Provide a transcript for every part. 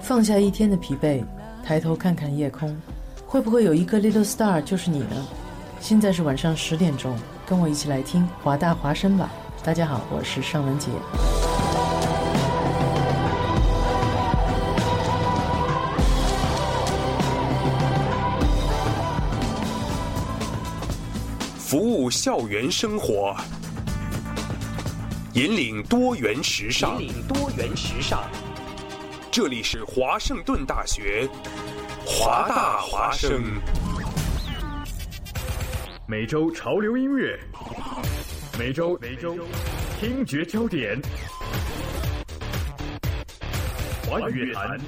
放下一天的疲惫，抬头看看夜空，会不会有一个 little star 就是你呢？现在是晚上十点钟，跟我一起来听华大华声吧。大家好，我是尚文杰。服务校园生活，引领多元时尚。引领多元时尚。这里是华盛顿大学，华大华生。每周潮流音乐，每周每周听觉焦点，华语乐坛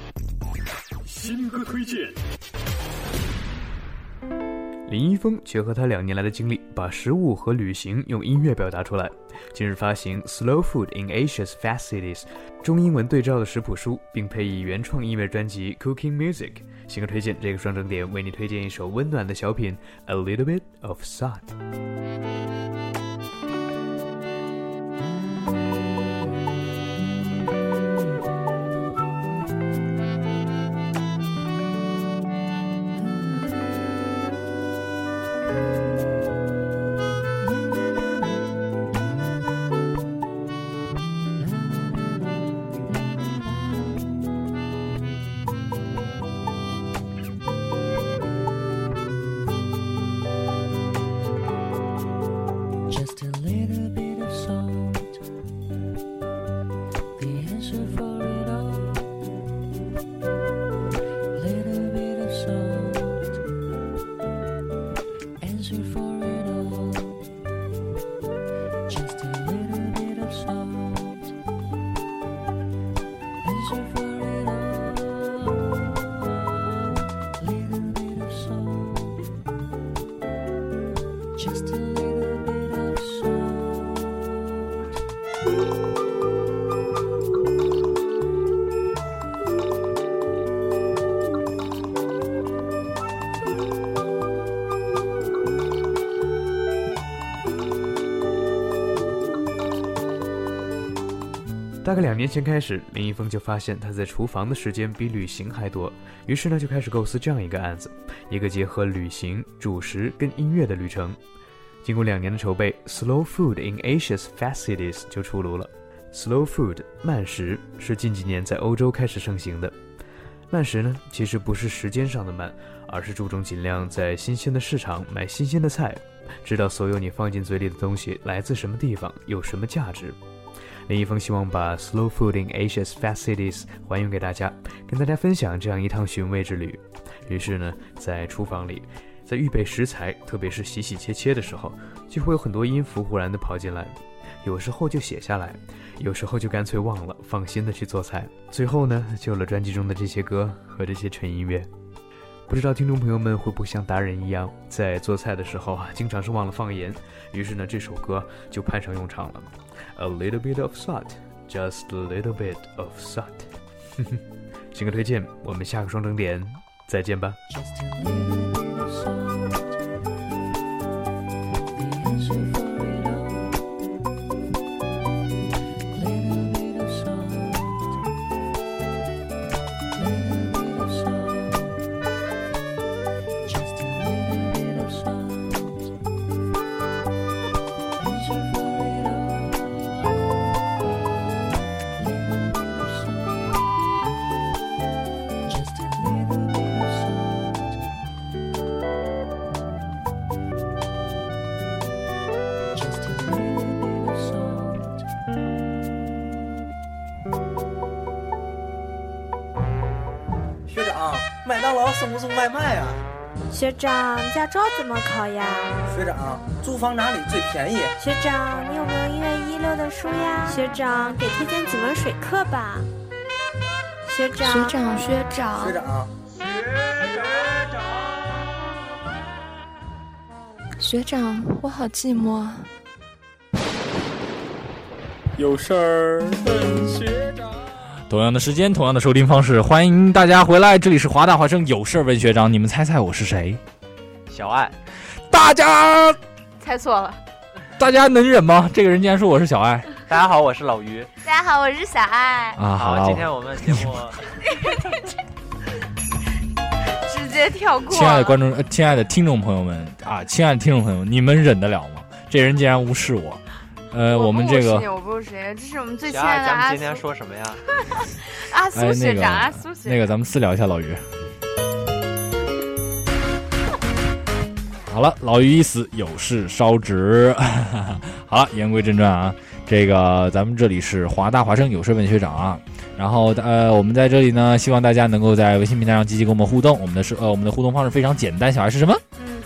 新歌推荐。林一峰结合他两年来的经历，把食物和旅行用音乐表达出来。近日发行《Slow Food in Asia's Fast Cities》中英文对照的食谱书，并配以原创音乐专辑《Cooking Music》。新歌推荐这个双重点为你推荐一首温暖的小品《A Little Bit of Salt Sun》。大概两年前开始，林一峰就发现他在厨房的时间比旅行还多，于是呢就开始构思这样一个案子，一个结合旅行、主食跟音乐的旅程。经过两年的筹备，《Slow Food in Asia's Fast Cities》就出炉了。Slow Food 慢食是近几年在欧洲开始盛行的。慢食呢，其实不是时间上的慢，而是注重尽量在新鲜的市场买新鲜的菜，知道所有你放进嘴里的东西来自什么地方，有什么价值。林一峰希望把 Slow Food in Asia's Fast Cities 还原给大家，跟大家分享这样一趟寻味之旅。于是呢，在厨房里，在预备食材，特别是洗洗切切的时候，就会有很多音符忽然的跑进来，有时候就写下来，有时候就干脆忘了，放心的去做菜。最后呢，就有了专辑中的这些歌和这些纯音乐。不知道听众朋友们会不会像达人一样，在做菜的时候啊，经常是忘了放盐，于是呢，这首歌就派上用场了。A little bit of salt, just a little bit of salt。新歌推荐，我们下个双整点再见吧。学 当劳送不送外卖啊？学长，驾照怎么考呀？学长，租房哪里最便宜？学长，你有没有一月一六的书呀？学长，给推荐几门水课吧。学长，学长，学长，学长，学长，我好寂寞。有事儿问学长。同样的时间，同样的收听方式，欢迎大家回来。这里是华大华生有事儿问学长，你们猜猜我是谁？小爱。大家猜错了。大家能忍吗？这个人竟然说我是小爱。大家好，我是老于。大家好，我是小爱。啊，好，今天我们节目 直接跳过。亲爱的观众，呃，亲爱的听众朋友们啊，亲爱的听众朋友们，你们忍得了吗？这人竟然无视我。呃，我们这个我不是谁，这是我们最亲爱的阿苏。咱们今天说什么呀？阿苏学长，阿苏学长。那个，咱们私聊一下老于。好了，老于已死，有事烧纸。好了，言归正传啊，这个咱们这里是华大华生有事问学长啊。然后呃，我们在这里呢，希望大家能够在微信平台上积极跟我们互动。我们的是呃，我们的互动方式非常简单，小孩是什么？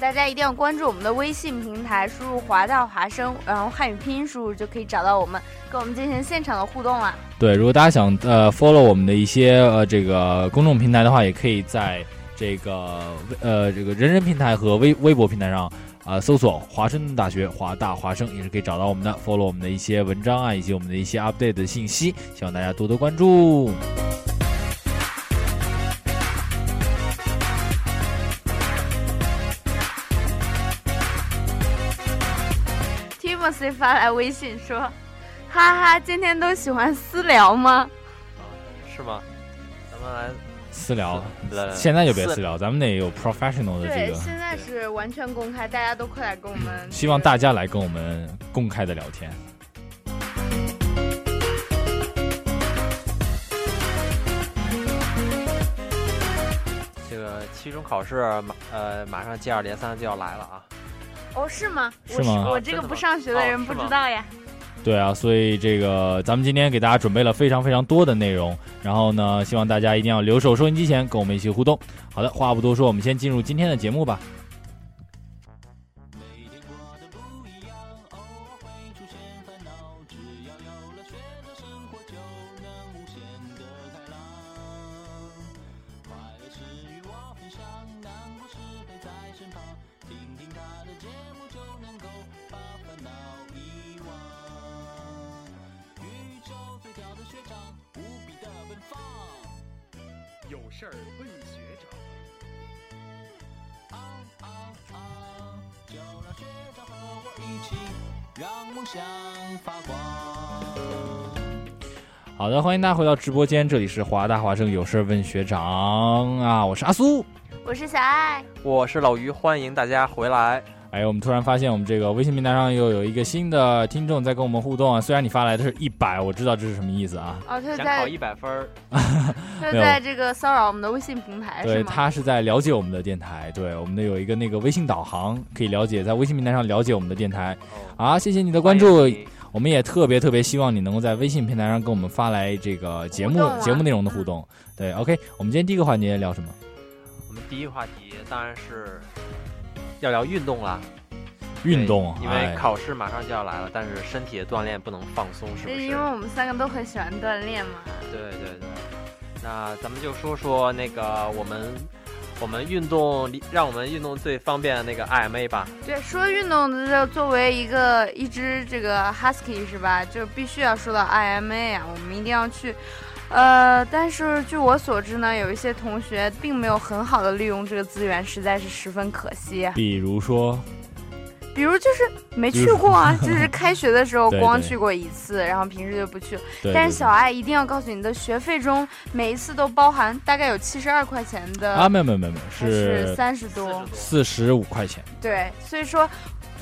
大家一定要关注我们的微信平台，输入华大华生，然后汉语拼音输入就可以找到我们，跟我们进行现场的互动了。对，如果大家想呃 follow 我们的一些呃这个公众平台的话，也可以在。这个呃，这个人人平台和微微博平台上啊，搜索华盛顿大学华大华生也是可以找到我们的，follow 我们的一些文章啊，以及我们的一些 update 的信息，希望大家多多关注。发来微信说：“哈哈，今天都喜欢私聊吗？”是吗？咱们来。私聊，现在就别私聊，咱们得有 professional 的这个。现在是完全公开，大家都快来跟我们。希望大家来跟我们公开的聊天。这个期中考试马呃马上接二连三就要来了啊！哦，是吗？是吗？我这个不上学的人不知道呀。对啊，所以这个咱们今天给大家准备了非常非常多的内容，然后呢，希望大家一定要留守收音机前跟我们一起互动。好的，话不多说，我们先进入今天的节目吧。好的，欢迎大家回到直播间，这里是华大华生有事问学长。啊，我是阿苏，我是小爱，我是老于，欢迎大家回来。哎，我们突然发现我们这个微信平台上又有一个新的听众在跟我们互动啊，虽然你发来的是一百，我知道这是什么意思啊？哦，他是在考一百分儿，他在这个骚扰我们的微信平台，对他是在了解我们的电台，对我们的有一个那个微信导航，可以了解在微信平台上了解我们的电台。好，谢谢你的关注。我们也特别特别希望你能够在微信平台上跟我们发来这个节目节目内容的互动。对，OK，我们今天第一个环节聊什么？我们第一个话题当然是要聊运动了。运动，因为考试马上就要来了，但是身体的锻炼不能放松，是不是？因为我们三个都很喜欢锻炼嘛。对对对，那咱们就说说那个我们。我们运动，让我们运动最方便的那个 IMA 吧。对，说运动，这作为一个一只这个 Husky 是吧？就必须要说到 IMA 啊，我们一定要去。呃，但是据我所知呢，有一些同学并没有很好的利用这个资源，实在是十分可惜。比如说。比如就是没去过啊，就是开学的时候光去过一次，然后平时就不去。但是小爱一定要告诉你的学费中，每一次都包含大概有七十二块钱的啊，没有没有没有，是三十多，四十五块钱。对，所以说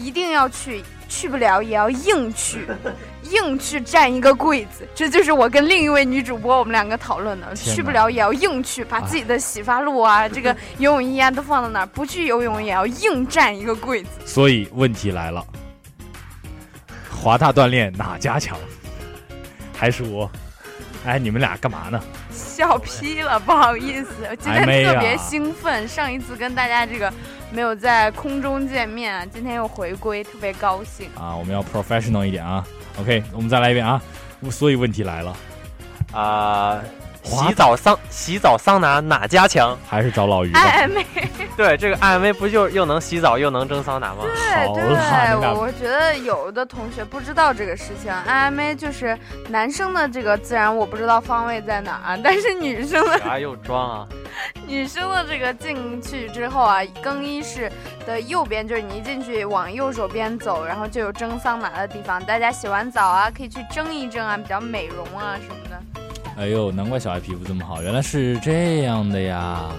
一定要去。去不了也要硬去，硬去占一个柜子，这就是我跟另一位女主播我们两个讨论的。去不了也要硬去，把自己的洗发露啊、这个游泳衣啊都放到那儿，不去游泳也要硬占一个柜子。所以问题来了，华大锻炼哪家强？还是我？哎，你们俩干嘛呢？笑劈了，不好意思，今天特别兴奋。上一次跟大家这个没有在空中见面，今天又回归，特别高兴啊！我们要 professional 一点啊。OK，我们再来一遍啊。所以问题来了啊。洗澡桑洗澡桑拿哪家强？还是找老于？IMA。对，这个 IMA 不就又能洗澡又能蒸桑拿吗？对对，我觉得有的同学不知道这个事情，IMA 就是男生的这个自然我不知道方位在哪儿，但是女生的啥又装啊？女生的这个进去之后啊，更衣室的右边就是你一进去往右手边走，然后就有蒸桑拿的地方，大家洗完澡啊可以去蒸一蒸啊，比较美容啊什么的。哎呦，难怪小爱皮肤这么好，原来是这样的呀！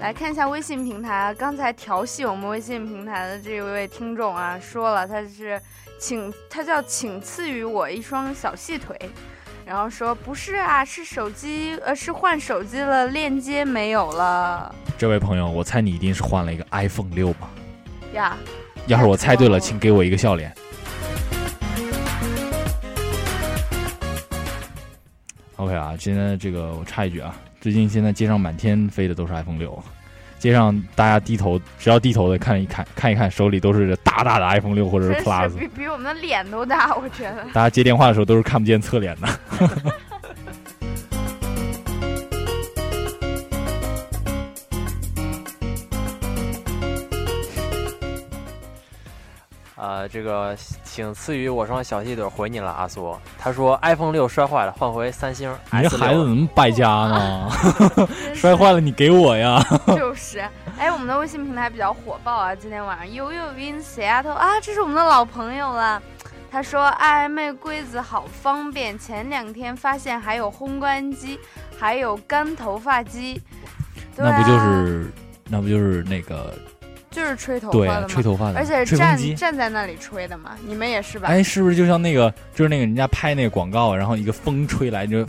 来看一下微信平台啊，刚才调戏我们微信平台的这位听众啊，说了他是请他叫请赐予我一双小细腿，然后说不是啊，是手机呃是换手机了，链接没有了。这位朋友，我猜你一定是换了一个 iPhone 六吧？呀，要是我猜对了，请给我一个笑脸。OK 啊，今天这个我插一句啊，最近现在街上满天飞的都是 iPhone 六，街上大家低头，只要低头的看一看，看一看手里都是大大的 iPhone 六或者是 Plus，比比我们的脸都大，我觉得。大家接电话的时候都是看不见侧脸的。呃，这个请赐予我双小细腿回你了，阿苏。他说 iPhone 六摔坏了，换回三星。你这孩子怎么败家呢？摔坏了你给我呀！就是，哎，我们的微信平台比较火爆啊！今天晚上悠悠 in Seattle 啊，这是我们的老朋友了。他说 IMA 柜子好方便，前两天发现还有烘干机，还有干头发机。那不就是，那不就是那个。就是吹头发的吗？吹头发的，而且站站在那里吹的嘛。你们也是吧？哎，是不是就像那个，就是那个人家拍那个广告，然后一个风吹来，就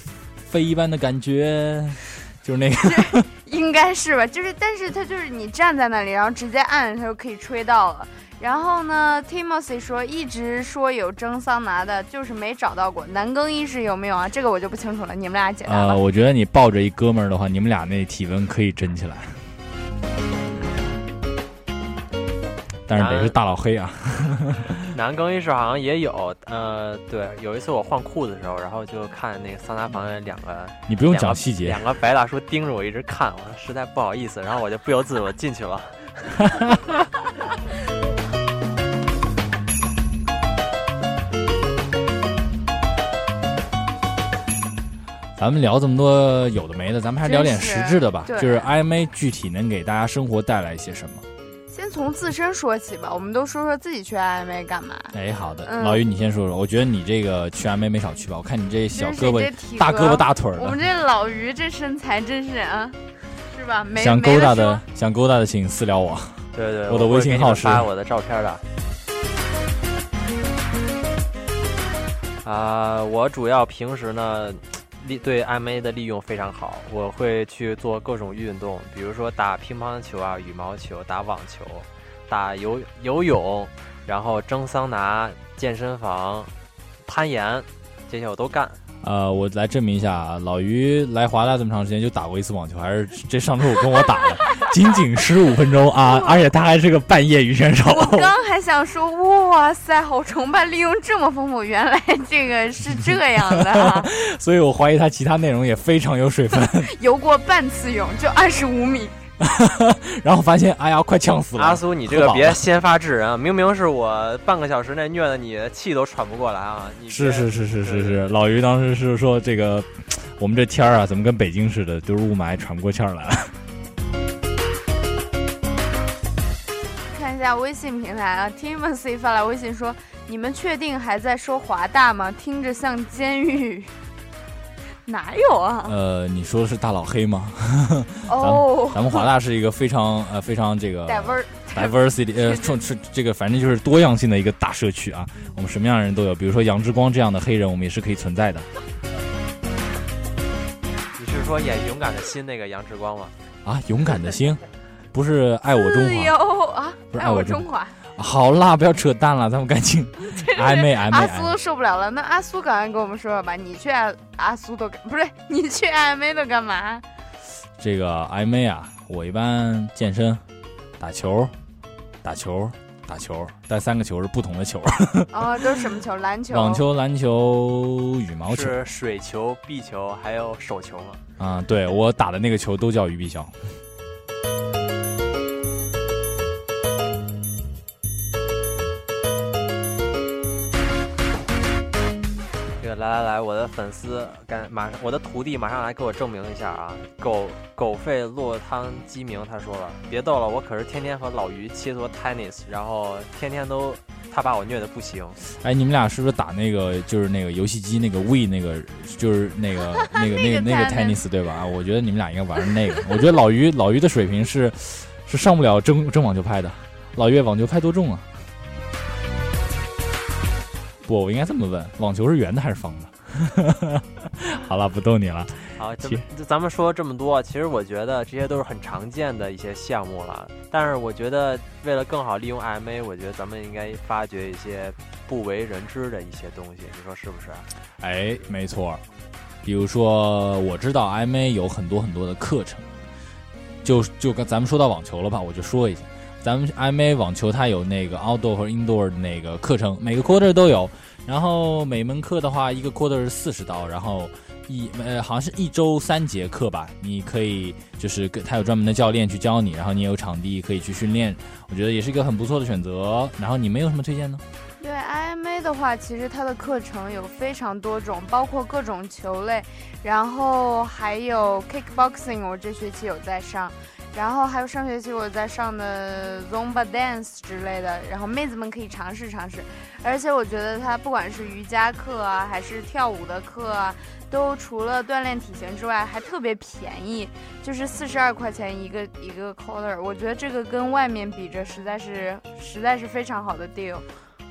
飞一般的感觉，就是那个。应该是吧？就是，但是他就是你站在那里，然后直接按，他就可以吹到了。然后呢，Timothy 说一直说有蒸桑拿的，就是没找到过。男更衣室有没有啊？这个我就不清楚了，你们俩解答吧。呃，我觉得你抱着一哥们儿的话，你们俩那体温可以蒸起来。但是得是大老黑啊！男更衣室好像也有，呃，对，有一次我换裤子的时候，然后就看那个桑拿房两个，你不用讲细节，两个白大叔盯着我一直看，我实在不好意思，然后我就不由自主进去了。咱们聊这么多有的没的，咱们还是聊点实质的吧，就是 IMA 具体能给大家生活带来一些什么。先从自身说起吧，我们都说说自己去 IMA 干嘛？哎，好的，老于你先说说。我觉得你这个去 IMA 没少去吧？我看你这小胳膊、大胳膊、大腿儿。我们这老于这身材真是啊，是吧？没想勾搭的，想勾搭的，请私聊我。对对，我的微信号是发我的照片的。啊，我主要平时呢。利对 MA 的利用非常好，我会去做各种运动，比如说打乒乓球啊、羽毛球、打网球、打游游泳，然后蒸桑拿、健身房、攀岩，这些我都干。呃，我来证明一下啊，老于来华大这么长时间就打过一次网球，还是这上周五跟我打的，仅仅十五分钟啊！而且他还是个半业余选手。我刚还想说，哇塞，好崇拜，利用这么丰富，原来这个是这样的。所以我怀疑他其他内容也非常有水分。游过半次泳，就二十五米。然后发现，哎呀，快呛死了！阿苏，你这个别先发制人啊，明明是我半个小时内虐的你，气都喘不过来啊！是是是是是是，老于当时是说这个，我们这天儿啊，怎么跟北京似的，都是雾霾，喘不过气儿来。看一下微信平台啊，Timothy 发来微信说：“你们确定还在说华大吗？听着像监狱。”哪有啊？呃，你说的是大老黑吗？哦，咱们华大是一个非常呃非常这个 diversity 呃 创是这个反正就是多样性的一个大社区啊。我们什么样的人都有，比如说杨之光这样的黑人，我们也是可以存在的。你是说演《勇敢的心》那个杨之光吗？啊，勇敢的心，不是爱我中华啊，不是爱我中华。好啦，不要扯淡了，咱们赶紧 暧昧暧昧。阿苏都受不了了，那阿苏赶快跟我们说说吧，你去阿阿苏都不是你去暧昧都干嘛？这个暧昧啊，我一般健身、打球、打球、打球，带三个球是不同的球。哦，都是什么球？篮球、网球、篮球、羽毛球、是水球、壁球，还有手球吗？啊，对我打的那个球都叫鱼壁球。来来来，我的粉丝赶马上，我的徒弟马上来给我证明一下啊！狗狗吠落汤鸡鸣，他说了，别逗了，我可是天天和老于切磋 tennis，然后天天都他把我虐的不行。哎，你们俩是不是打那个就是那个游戏机那个 We 那个就是那个 那个那个那个 tennis 对吧？我觉得你们俩应该玩那个。我觉得老于老于的水平是是上不了真真网球拍的。老岳，网球拍多重啊？不，我应该这么问：网球是圆的还是方的？好了，不逗你了。好，这咱们说这么多，其实我觉得这些都是很常见的一些项目了。但是我觉得，为了更好利用 IMA，我觉得咱们应该发掘一些不为人知的一些东西。你说是不是？哎，没错。比如说，我知道 IMA 有很多很多的课程。就就跟咱们说到网球了吧，我就说一下。咱们 IMA 网球它有那个 outdoor 和 indoor 的那个课程，每个 quarter 都有。然后每门课的话，一个 quarter 是四十刀，然后一呃好像是一周三节课吧。你可以就是跟他有专门的教练去教你，然后你也有场地可以去训练。我觉得也是一个很不错的选择。然后你们有什么推荐呢？对 IMA 的话，其实它的课程有非常多种，包括各种球类，然后还有 kickboxing，我这学期有在上。然后还有上学期我在上的 Zumba Dance 之类的，然后妹子们可以尝试尝试。而且我觉得它不管是瑜伽课啊，还是跳舞的课啊，都除了锻炼体型之外，还特别便宜，就是四十二块钱一个一个 quarter。我觉得这个跟外面比着，实在是实在是非常好的 deal。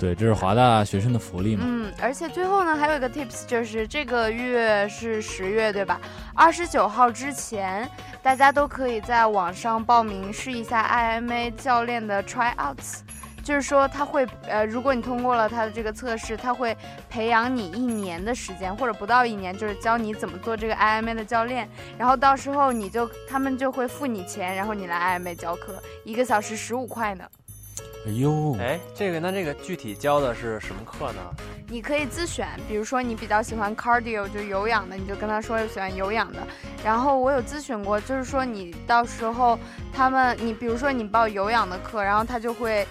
对，这是华大学生的福利嘛。嗯，而且最后呢，还有一个 tips，就是这个月是十月，对吧？二十九号之前，大家都可以在网上报名试一下 IMA 教练的 tryouts，就是说他会，呃，如果你通过了他的这个测试，他会培养你一年的时间，或者不到一年，就是教你怎么做这个 IMA 的教练。然后到时候你就，他们就会付你钱，然后你来 IMA 教课，一个小时十五块呢。哎呦，哎，这个那这个具体教的是什么课呢？你可以自选，比如说你比较喜欢 cardio 就有氧的，你就跟他说喜欢有氧的。然后我有咨询过，就是说你到时候他们，你比如说你报有氧的课，然后他就会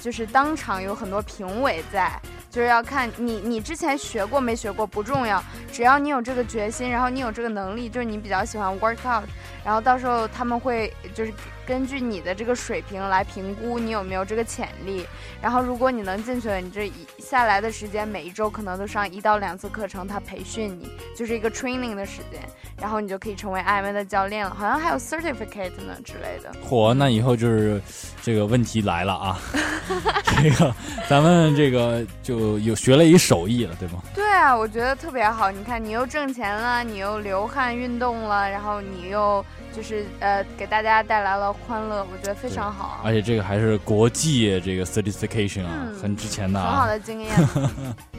就是当场有很多评委在，就是要看你你之前学过没学过不重要，只要你有这个决心，然后你有这个能力，就是你比较喜欢 workout，然后到时候他们会就是。根据你的这个水平来评估你有没有这个潜力，然后如果你能进去了，你这一下来的时间每一周可能都上一到两次课程，他培训你就是一个 training 的时间，然后你就可以成为 IM 的教练了，好像还有 certificate 呢之类的。嚯，那以后就是这个问题来了啊，这个咱们这个就有学了一手艺了，对吗？对啊，我觉得特别好。你看，你又挣钱了，你又流汗运动了，然后你又。就是呃，给大家带来了欢乐，我觉得非常好。而且这个还是国际这个 certification 啊，很值钱的啊。很好的经验。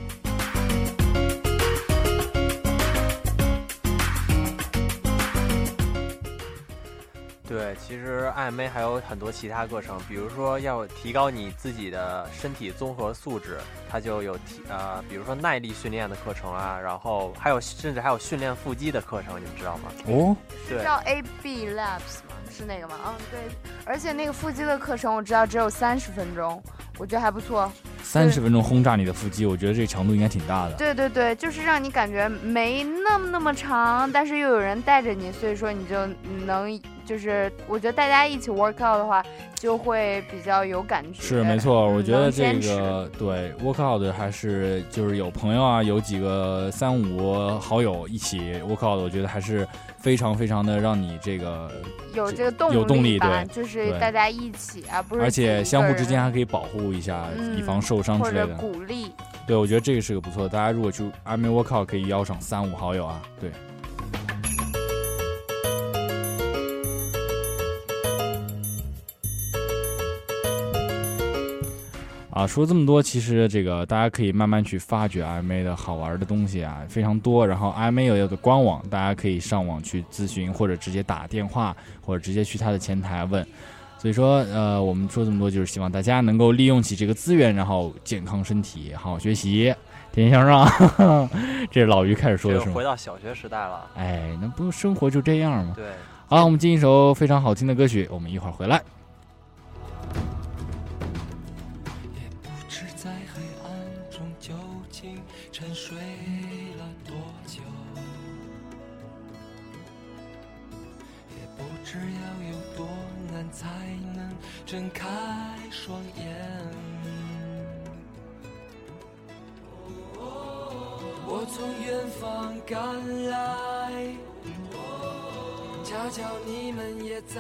对，其实 IMA 还有很多其他课程，比如说要提高你自己的身体综合素质，它就有提呃，比如说耐力训练的课程啊，然后还有甚至还有训练腹肌的课程，你们知道吗？哦，对，叫 AB Labs 吗？是那个吗？嗯，对。而且那个腹肌的课程我知道只有三十分钟，我觉得还不错。三十分钟轰炸你的腹肌，我觉得这强度应该挺大的。对对对，就是让你感觉没那么那么长，但是又有人带着你，所以说你就能。就是我觉得大家一起 work out 的话，就会比较有感觉。是没错，我觉得这个对 work out 还是就是有朋友啊，有几个三五好友一起 work out，我觉得还是非常非常的让你这个有这个动力，有动力对，就是大家一起啊，不是而且相互之间还可以保护一下，以防受伤之类的。鼓励。对，我觉得这个是个不错。大家如果去 army work out，可以邀上三五好友啊，对。啊，说这么多，其实这个大家可以慢慢去发掘 IMA 的好玩的东西啊，非常多。然后 IMA 有一个官网，大家可以上网去咨询，或者直接打电话，或者直接去他的前台问。所以说，呃，我们说这么多，就是希望大家能够利用起这个资源，然后健康身体，好好学习，天天向上。这是老于开始说的是吗？回到小学时代了。哎，那不生活就这样吗？对。好，我们进一首非常好听的歌曲，我们一会儿回来。睁开双眼。我从远方赶来，恰巧你们也在。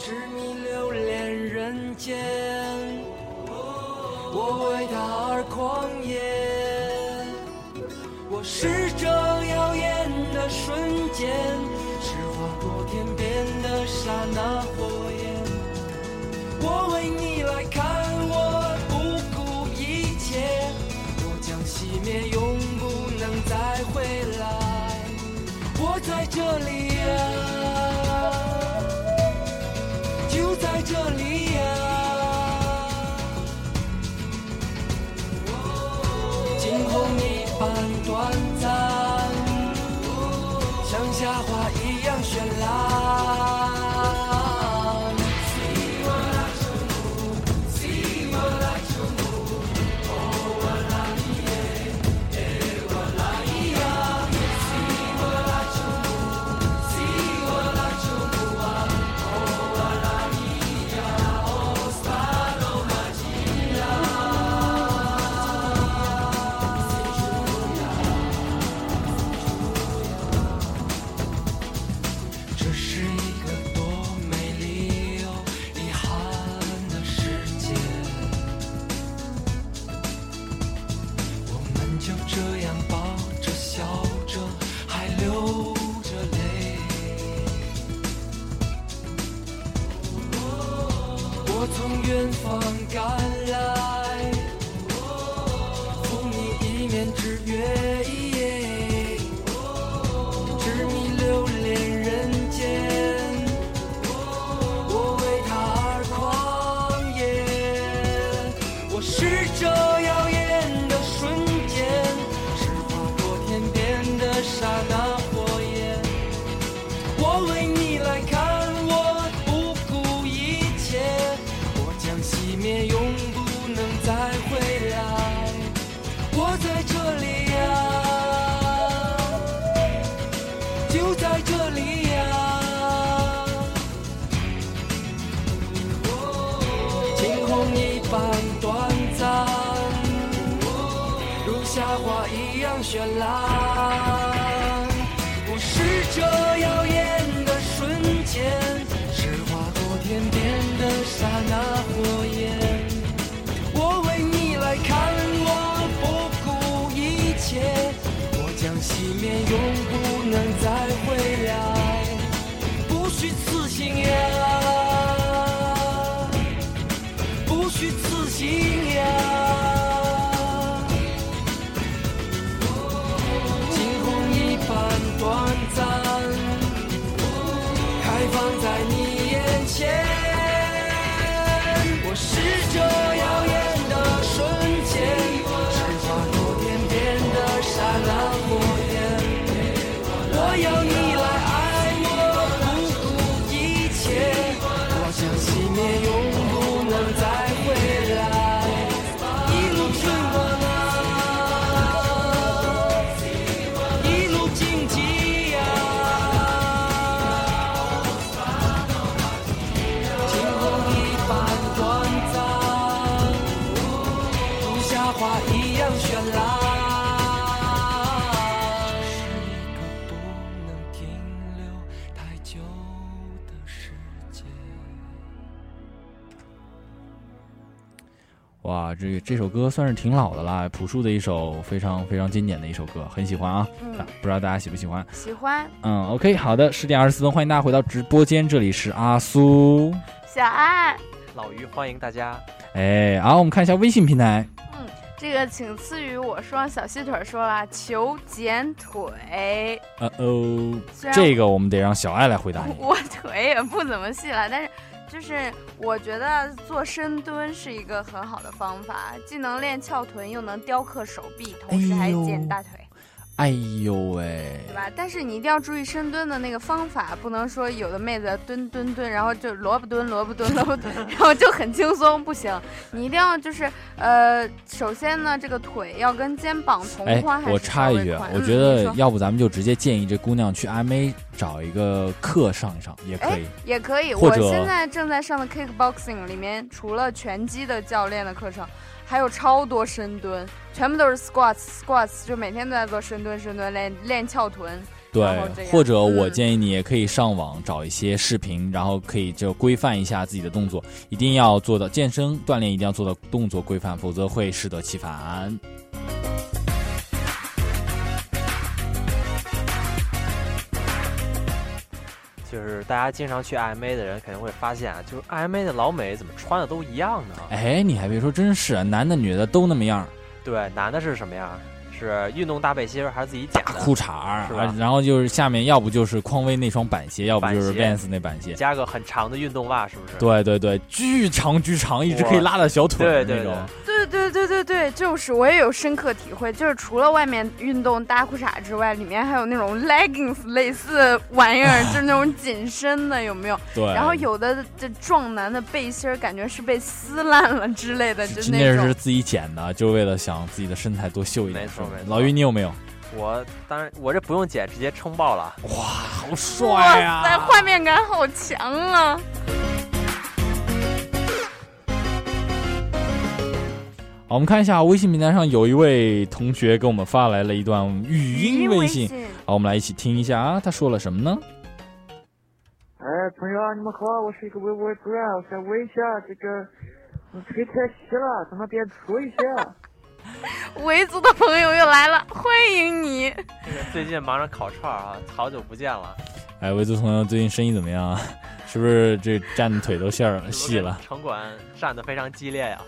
痴迷流连人间，我为他而狂野。我是这耀眼的瞬间，的刹那火焰。我为你来看，我不顾一切，我将熄灭，永不能再回来。我在这里呀、就在这里呀、一般短暂，如夏花一样绚烂。我是这耀眼的瞬间，是划过天边的刹那火焰。我为你来看，我不顾一切，我将熄灭，永不能再回来。不虚此行呀，不虚此行呀。惊鸿一般短暂，开放在你眼前。我试着哇，这这首歌算是挺老的啦，朴树的一首非常非常经典的一首歌，很喜欢啊。嗯啊不知道大家喜不喜欢？喜欢嗯，OK，好的，十点二十四分，欢迎大家回到直播间，这里是阿苏。小爱。老于欢迎大家。哎，好，我们看一下微信平台。嗯，这个请赐予我双小细腿说了，求减腿。呃哦这个我们得让小爱来回答你。我腿也不怎么细了，但是就是我觉得做深蹲是一个很好的方法，既能练翘臀，又能雕刻手臂，同时还减大腿。哎呦喂，对吧？但是你一定要注意深蹲的那个方法，不能说有的妹子蹲蹲蹲，然后就萝卜蹲萝卜蹲萝卜蹲，然后就很轻松，不行。你一定要就是呃，首先呢，这个腿要跟肩膀同哎宽，还我是插一句我觉得要不咱们就直接建议这姑娘去 MMA 找一个课上一上也可哎以。，也可以。我现在正在上的 kickboxing 里面，除了拳击的教练的课程，还有超多深蹲，全部都是 squats squats，就每天都在做深蹲深蹲，练练翘臀。对，或者我嗯建议你也可以上网找一些视频，然后可以就规范一下自己的动作，一定要做到健身锻炼，一定要做到动作规范，否则会适得其反。就是大家经常去 IMA 的人肯定会发现啊，就是 IMA 的老美怎么穿的都一样呢？哎，你还别说，真是啊男的女的都那么样，对，男的是什么样？是运动大背心还是自己剪的？裤衩然后就是下面要不就是匡威那双板鞋，要不就是 Vans 那板鞋。加个很长的运动袜，是不是？对对对，巨长巨长，一直可以拉到小腿对对儿那种。对对对对对，就是我也有深刻体会，就是除了外面运动大裤衩之外，里面还有那种 leggings 类似的玩意儿，就是那种 紧身的，有没有？对然后有的这壮男的背心儿，感觉是被撕烂了之类的，就是那那。是自己剪的，就为了想自己的身材多秀一点。没错没错老于，你有没有？我当然，我这不用剪，直接冲爆了。哇，好哇帅啊！塞，画面感好强啊！好，我们看一下微信平台上有一位同学给我们发来了一段语音微信，好，我们来一起听一下啊，他说了什么呢？哎，朋友啊，你们好，我是一个微博主啊，我想问一下，这个你腿太细了，怎么变粗一些？维族的朋友又来了，欢迎你！最近忙着烤串啊，好久不见了。哎，维族朋友最近生意怎么样啊？是不是这站的腿都线儿细了？城管站的非常激烈呀。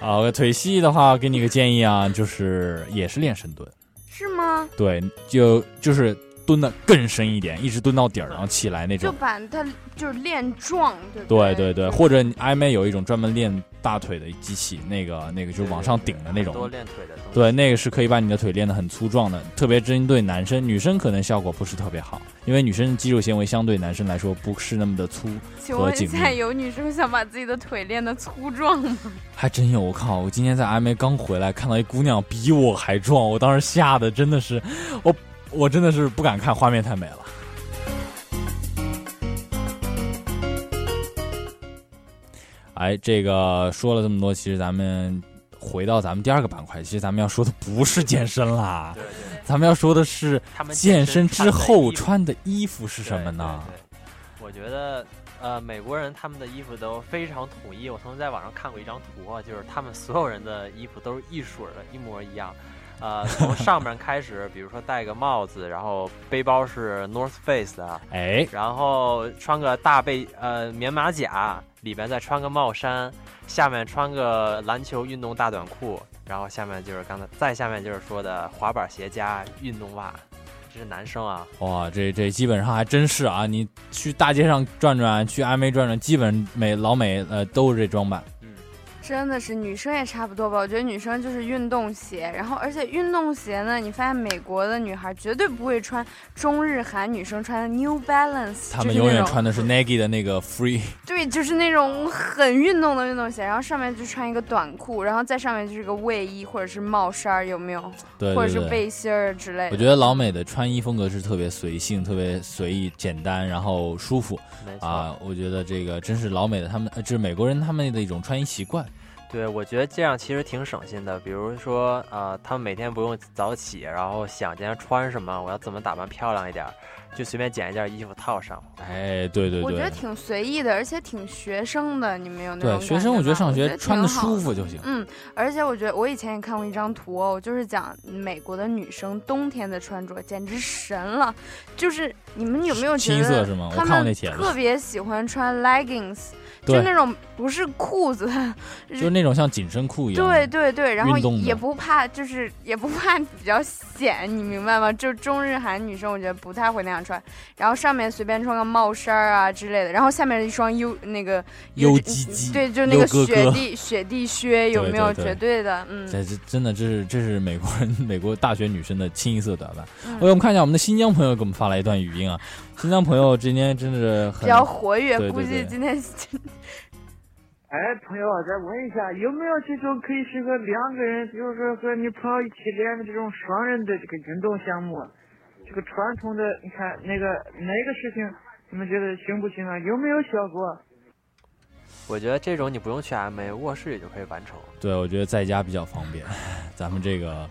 啊，腿细的话，给你个建议啊，就是也是练深蹲，是吗？对，就就是蹲的更深一点，一直蹲到底儿，然后起来那种就种。把它就是练壮，对不对对对，或者你 IMA 有一种专门练大腿的机器，那个那个就是往上顶的那种多，练腿的。对，那个是可以把你的腿练得很粗壮的，特别针对男生，女生可能效果不是特别好，因为女生肌肉纤维相对男生来说不是那么的粗和紧现在。有女生想把自己的腿练得粗壮吗？还真有，我靠！我今天在 IMA 刚回来，看到一姑娘比我还壮，我当时吓得真的是，我我真的是不敢看，画面太美了。哎，这个说了这么多，其实咱们回到咱们第二个板块，其实咱们要说的不是健身啦，对对，咱们要说的是健身之后穿穿的衣服是是什么呢？我觉得，呃，美国人他们的衣服都非常统一。我曾经在网上看过一张图啊，就是他们所有人的衣服都是一水儿的，一模一样。呃，从上面开始，比如说戴个帽子，然后背包是 North Face 的，哎，然后穿个大背呃棉马甲，里边再穿个帽衫，下面穿个篮球运动大短裤，然后下面就是刚才再下面就是说的滑板鞋加运动袜，这是男生啊。哇，这这基本上还真是啊！你去大街上转转，去 IMA 转转，基本美老美呃都是这装扮。真的是女生也差不多吧？我觉得女生就是运动鞋，然后而且运动鞋呢，你发现美国的女孩绝对不会穿中日韩女生穿的 New Balance，他们永远穿的是 Nike 的那个 Free，对，就是那种很运动的运动鞋，然后上面就穿一个短裤，然后在上面就是个卫衣或者是帽衫儿，有没有？对或者是背心儿之类的。我觉得老美的穿衣风格是特别随性、特别随意、简单，然后舒服啊。我觉得这个真是老美的他们，呃，这是美国人他们的一种穿衣习惯。对，我觉得这样其实挺省心的。比如说，呃，他们每天不用早起，然后想今天穿什么，我要怎么打扮漂亮一点儿，就随便捡一件衣服套上。哎，对对对，我觉得挺随意的，而且挺学生的，你们有那种对学生，我觉得上学穿的舒服就行。嗯，而且我觉得我以前也看过一张图哦，就是讲美国的女生冬天的穿着简直神了，就是你们有没有觉清一色得是吗我他们看过那帖子特别喜欢穿 leggings，对就那种不是裤子，就是那种像紧身裤一样。对对对，然后也不怕，就是也不怕比较显，你明白吗？就中日韩女生，我觉得不太会那样穿，然后上面随便穿个帽衫儿啊之类的，然后下面一双优那个优鸡鸡对，就那个雪地雪地靴，有没有？绝对的，嗯。这这真的这是这是美国人美国大学女生的清一色打扮。嗯 OK，我们看一下我们的新疆朋友给我们发来一段语音啊，新疆朋友今天真的是很比较活跃，对对估计今天 哎，朋友，再问一下，有没有这种可以适合两个人，比如说和女朋友一起练的这种双人的这个运动项目？这个传统的，你看那个哪个事情，你们觉得行不行啊？有没有效果？我觉得这种你不用去 MMA，卧室也就可以完成。对，我觉得在家比较方便。咱们这个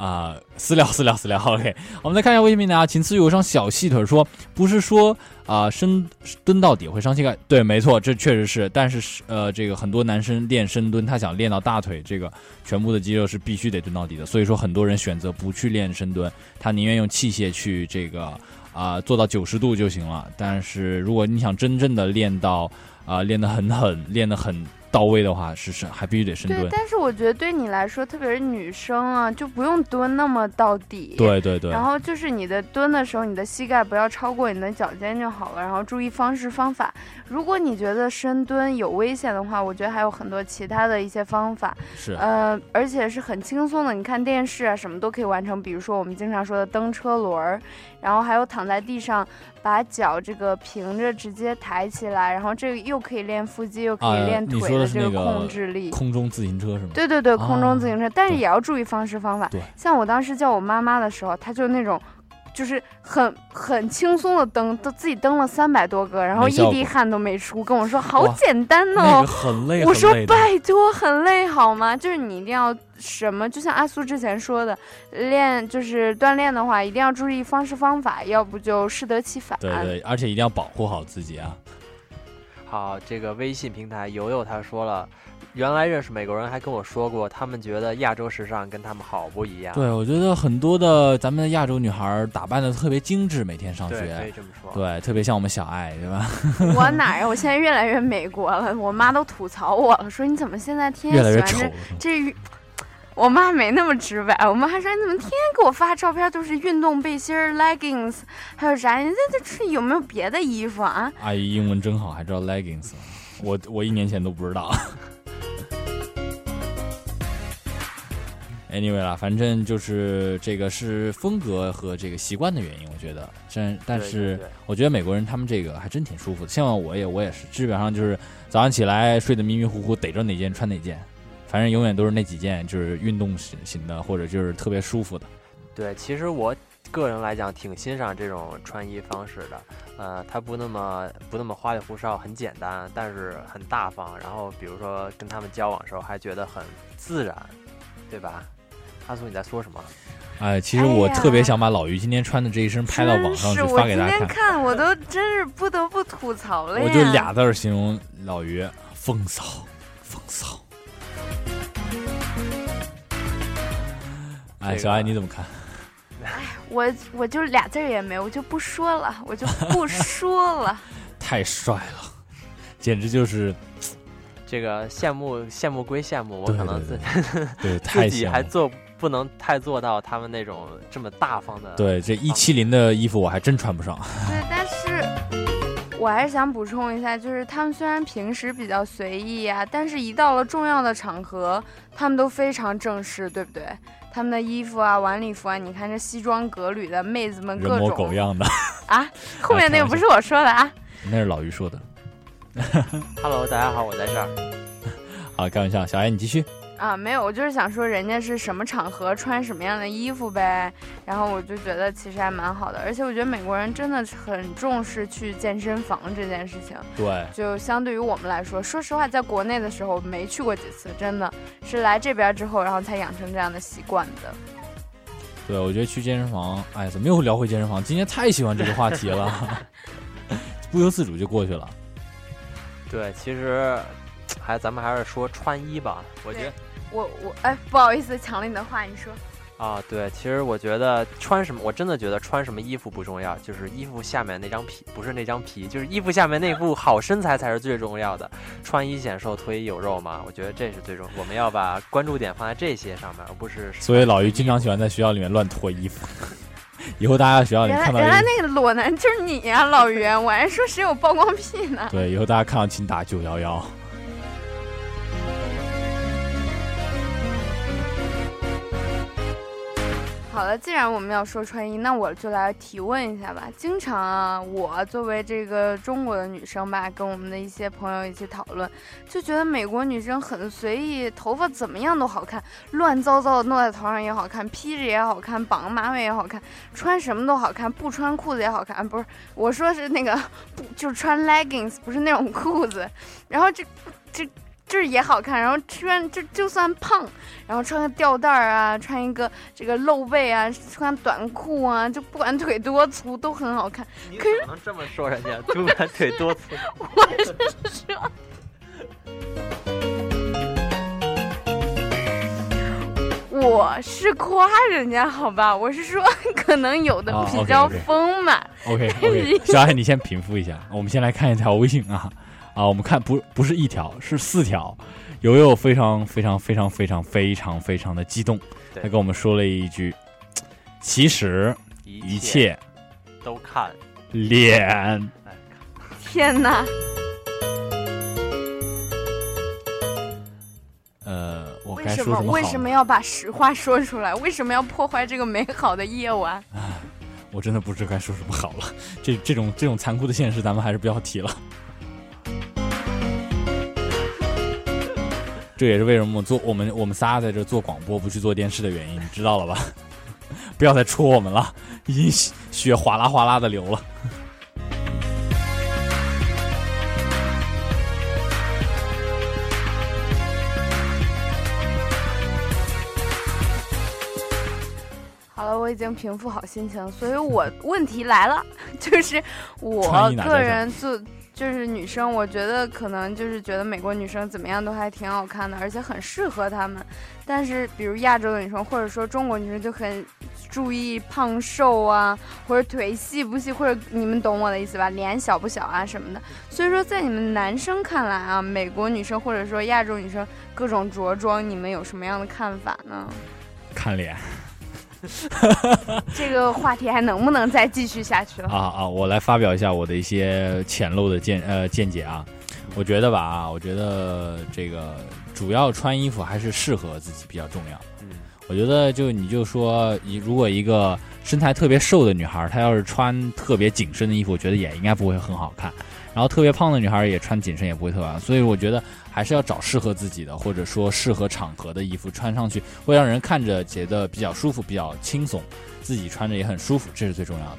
啊、私聊私聊私聊。OK，我们再看一下微信平台啊，仅次有一双小细腿说，不是说啊、深蹲到底会伤膝盖，对，没错，这确实是。但是呃，这个很多男生练深蹲，他想练到大腿这个全部的肌肉是必须得蹲到底的，所以说很多人选择不去练深蹲，他宁愿用器械去这个啊、做到九十度就行了。但是如果你想真正的练到啊、练得很狠，练得很到位的话，是是还必须得深对，蹲。但是我觉得对你来说，特别是女生啊，就不用蹲那么到底。对对对然后就是你的蹲的时候，你的膝盖不要超过你的脚尖就好了。然后注意方式方法。如果你觉得深蹲有危险的话，我觉得还有很多其他的一些方法。是呃，而且是很轻松的。你看电视啊，什么都可以完成。比如说我们经常说的蹬车轮儿，然后还有躺在地上，把脚这个平着直接抬起来，然后这个又可以练腹肌，又可啊以练，腿的这个控制力。空中自行车是吗？对对对，空中自行车，啊但是也要注意方式方法。像我当时叫我妈妈的时候，她就那种。就是很很轻松的登，都自己登了三百多个，然后一滴汗都没出，跟我说好简单那哦个。很累，我说拜托，很累好吗？就是你一定要什么，就像阿苏之前说的，练就是锻炼的话，一定要注意方式方法，要不就适得其反。对对，而且一定要保护好自己啊。好，这个微信平台友友他说了，原来认识美国人还跟我说过，他们觉得亚洲时尚跟他们好不一样。对，我觉得很多的咱们的亚洲女孩儿打扮的特别精致，每天上对可以学这么说，对，特别像我们小爱，对吧？我哪儿呀？我现在越来越美国了，我妈都吐槽我了，说你怎么现在天越来越天喜欢丑这这。我妈没那么直白，我妈还说你怎么天天给我发照片都是运动背心儿、leggings，还有啥？你这这这有没有别的衣服啊？阿姨英文真好，还知道 leggings，我我一年前都不知道。Anyway 啦，反正就是这个是风格和这个习惯的原因，我觉得。但但是我觉得美国人他们这个还真挺舒服的。像我也我也是，基本上就是早上起来睡得迷迷糊糊，逮着哪件穿哪件，反正永远都是那几件，就是运动型型的或者就是特别舒服的。对，其实我个人来讲挺欣赏这种穿衣方式的，呃，它不那么不那么花里胡哨，很简单，但是很大方。然后比如说跟他们交往的时候，还觉得很自然，对吧？阿苏你在说什么？哎，其实我特别想把老于今天穿的这一身拍到网上去发给大家看。看我都真是不得不吐槽了呀。我就俩字儿形容老于风骚，风骚。哎，小艾你怎么看？哎我我就俩字儿也没有，我就不说了，我就不说了。太帅了，简直就是这个羡慕羡慕归羡慕，我可能对自对太 自己羡慕还做不能太做到他们那种这么大方的。对这一七零的衣服我还真穿不上。对，但是我还是想补充一下，就是他们虽然平时比较随意呀、但是一到了重要的场合，他们都非常正式，对不对？他们的衣服啊、晚礼服啊，你看这西装革履的妹子们人模各种狗样的，啊，后面那个不是我说的啊。那是老于说的。Hello，大家好，我在这儿。好，开玩笑，小艾你继续。啊，没有，我就是想说人家是什么场合穿什么样的衣服呗，然后我就觉得其实还蛮好的，而且我觉得美国人真的很重视去健身房这件事情。对就相对于我们来说，说实话，在国内的时候没去过几次，真的是来这边之后，然后才养成这样的习惯的。对，我觉得去健身房，哎，怎么又聊回健身房？今天太喜欢这个话题了，不由自主就过去了。对，其实还咱们还是说穿衣吧，我觉得。我我哎，不好意思，抢了你的话，你说。啊，对，其实我觉得穿什么，我真的觉得穿什么衣服不重要，就是衣服下面那张皮，不是那张皮，就是衣服下面那副 好身材才是最重要的。穿衣显瘦，脱衣有肉嘛，我觉得这是最重，我们要把关注点放在这些上面，而不是。所以老于经常喜欢在学校里面乱脱衣服。以后大家在学校里原来看到一个，原来那个裸男就是你呀、老于，我还说谁有曝光癖呢。对，以后大家看到请打九幺幺。好了，既然我们要说穿衣，那我就来提问一下吧。经常啊，我作为这个中国的女生吧，跟我们的一些朋友一起讨论，就觉得美国女生很随意，头发怎么样都好看，乱糟糟的弄在头上也好看，披着也好看，绑个马尾也好看，穿什么都好看，不穿裤子也好看。不是，我说是那个不，就是穿 leggings，不是那种裤子。然后这这。这也好看，然后穿就就算胖，然后穿个吊带儿啊，穿一个这个露背啊，穿短裤啊，就不管腿多粗都很好看。可是怎么这么说人家？不管腿多粗，我是说，我是夸人家好吧？我是说，可能有的啊比较 OK，OK 丰满。OK OK，小爱，你先平复一下。我们先来看一条微信啊啊，我们看不不是一条，是四条。悠悠非常非常非常非常非常非常的激动，他跟我们说了一句：“其实一切都看脸。天哪！”呃，我为什么该说什么？为什么要把实话说出来？为什么要破坏这个美好的夜晚？我真的不知该说什么好了。这这种这种残酷的现实，咱们还是不要提了。这也是为什么我做我们我们仨在这做广播不去做电视的原因，你知道了吧？不要再戳我们了，已经血血哗啦哗啦的流了。好了，我已经平复好心情，所以我问题来了，就是我个人做就是女生，我觉得可能就是觉得美国女生怎么样都还挺好看的，而且很适合她们。但是比如亚洲的女生，或者说中国女生就很注意胖瘦啊，或者腿细不细，或者你们懂我的意思吧，脸小不小啊什么的。所以说，在你们男生看来啊，美国女生或者说亚洲女生各种着装，你们有什么样的看法呢？看脸 这个话题还能不能再继续下去了？啊啊！我来发表一下我的一些浅陋的见呃见解啊。我觉得吧啊，我觉得这个主要穿衣服还是适合自己比较重要。嗯，我觉得就你就说，一如果一个身材特别瘦的女孩，她要是穿特别紧身的衣服，我觉得也应该不会很好看。然后特别胖的女孩也穿紧身也不会特别，所以我觉得还是要找适合自己的，或者说适合场合的衣服穿上去，会让人看着觉得比较舒服、比较轻松，自己穿着也很舒服，这是最重要的。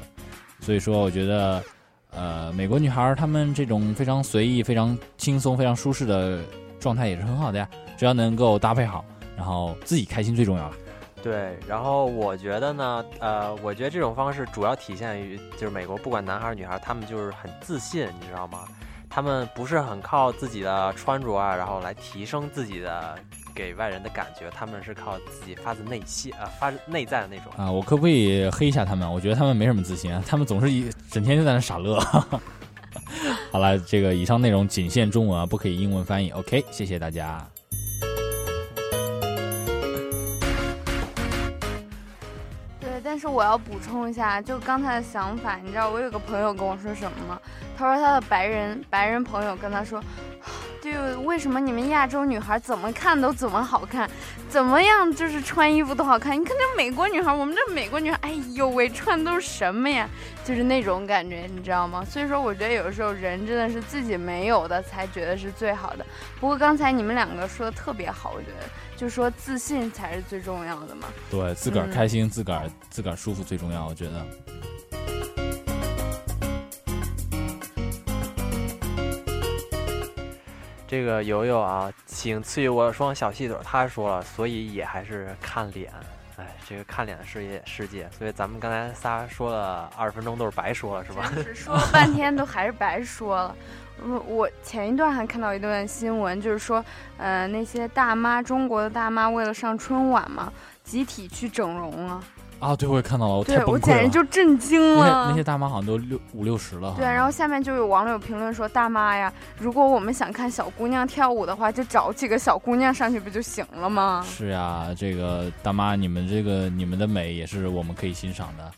所以说，我觉得，呃，美国女孩她们这种非常随意、非常轻松、非常舒适的状态也是很好的呀，只要能够搭配好，然后自己开心最重要了。对，然后我觉得呢，呃，我觉得这种方式主要体现于就是美国，不管男孩女孩，他们就是很自信，你知道吗？他们不是很靠自己的穿着啊，然后来提升自己的给外人的感觉，他们是靠自己发自内心啊、发自内在的那种。啊，我可不可以黑一下他们？我觉得他们没什么自信啊，他们总是一整天就在那傻乐。好了，这个以上内容仅限中文啊，不可以英文翻译。OK，谢谢大家。我要补充一下，就刚才的想法，你知道我有个朋友跟我说什么吗？他说他的白人白人朋友跟他说，对，为什么你们亚洲女孩怎么看都怎么好看，怎么样就是穿衣服都好看？你看这美国女孩，我们这美国女孩，哎呦喂，穿都是什么呀？就是那种感觉，你知道吗？所以说，我觉得有时候人真的是自己没有的才觉得是最好的。不过刚才你们两个说的特别好，我觉得就是说自信才是最重要的嘛。对，自个儿嗯开心，自个儿自个儿舒服最重要，我觉得。这个友友啊，请赐予我双小细腿。他说了，所以也还是看脸。哎，这个看脸的世界世界，所以咱们刚才仨说了二十分钟都是白说了，是吧？是说了半天都还是白说了。我我前一段还看到一段新闻，就是说，呃，那些大妈，中国的大妈为了上春晚嘛，集体去整容了。啊，对，我也看到了，我太对我。简直就震惊了。那些大妈好像都六五六十了。对，然后下面就有网友评论说：“大妈呀，如果我们想看小姑娘跳舞的话，就找几个小姑娘上去不就行了吗？”是呀，这个大妈，你们这个你们的美也是我们可以欣赏的。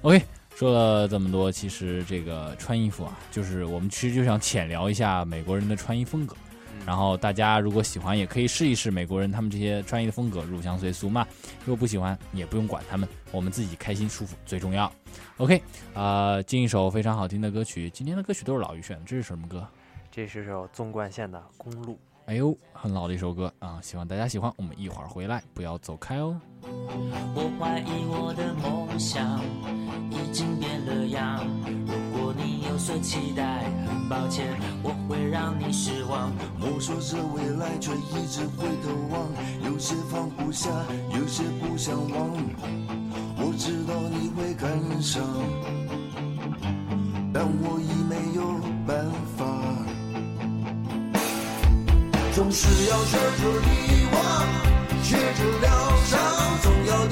OK，说了这么多，其实这个穿衣服啊，就是我们其实就想浅聊一下美国人的穿衣风格。然后大家如果喜欢，也可以试一试美国人他们这些穿衣的风格，入乡随俗嘛。如果不喜欢，也不用管他们，我们自己开心舒服最重要。OK，啊、进一首非常好听的歌曲，今天的歌曲都是老于选的，这是什么歌？这是首纵贯线的《公路》。哎呦，很老的一首歌啊，希望大家喜欢。我们一会儿回来，不要走开哦。我怀疑我的梦想已经变了样。如果你有所期待，很抱歉，我会让你失望。摸索着未来，却一直回头望，有些放不下，有些不想忘。我知道你会感伤，但我已没有办法。总是要学着遗忘，学着疗伤，总要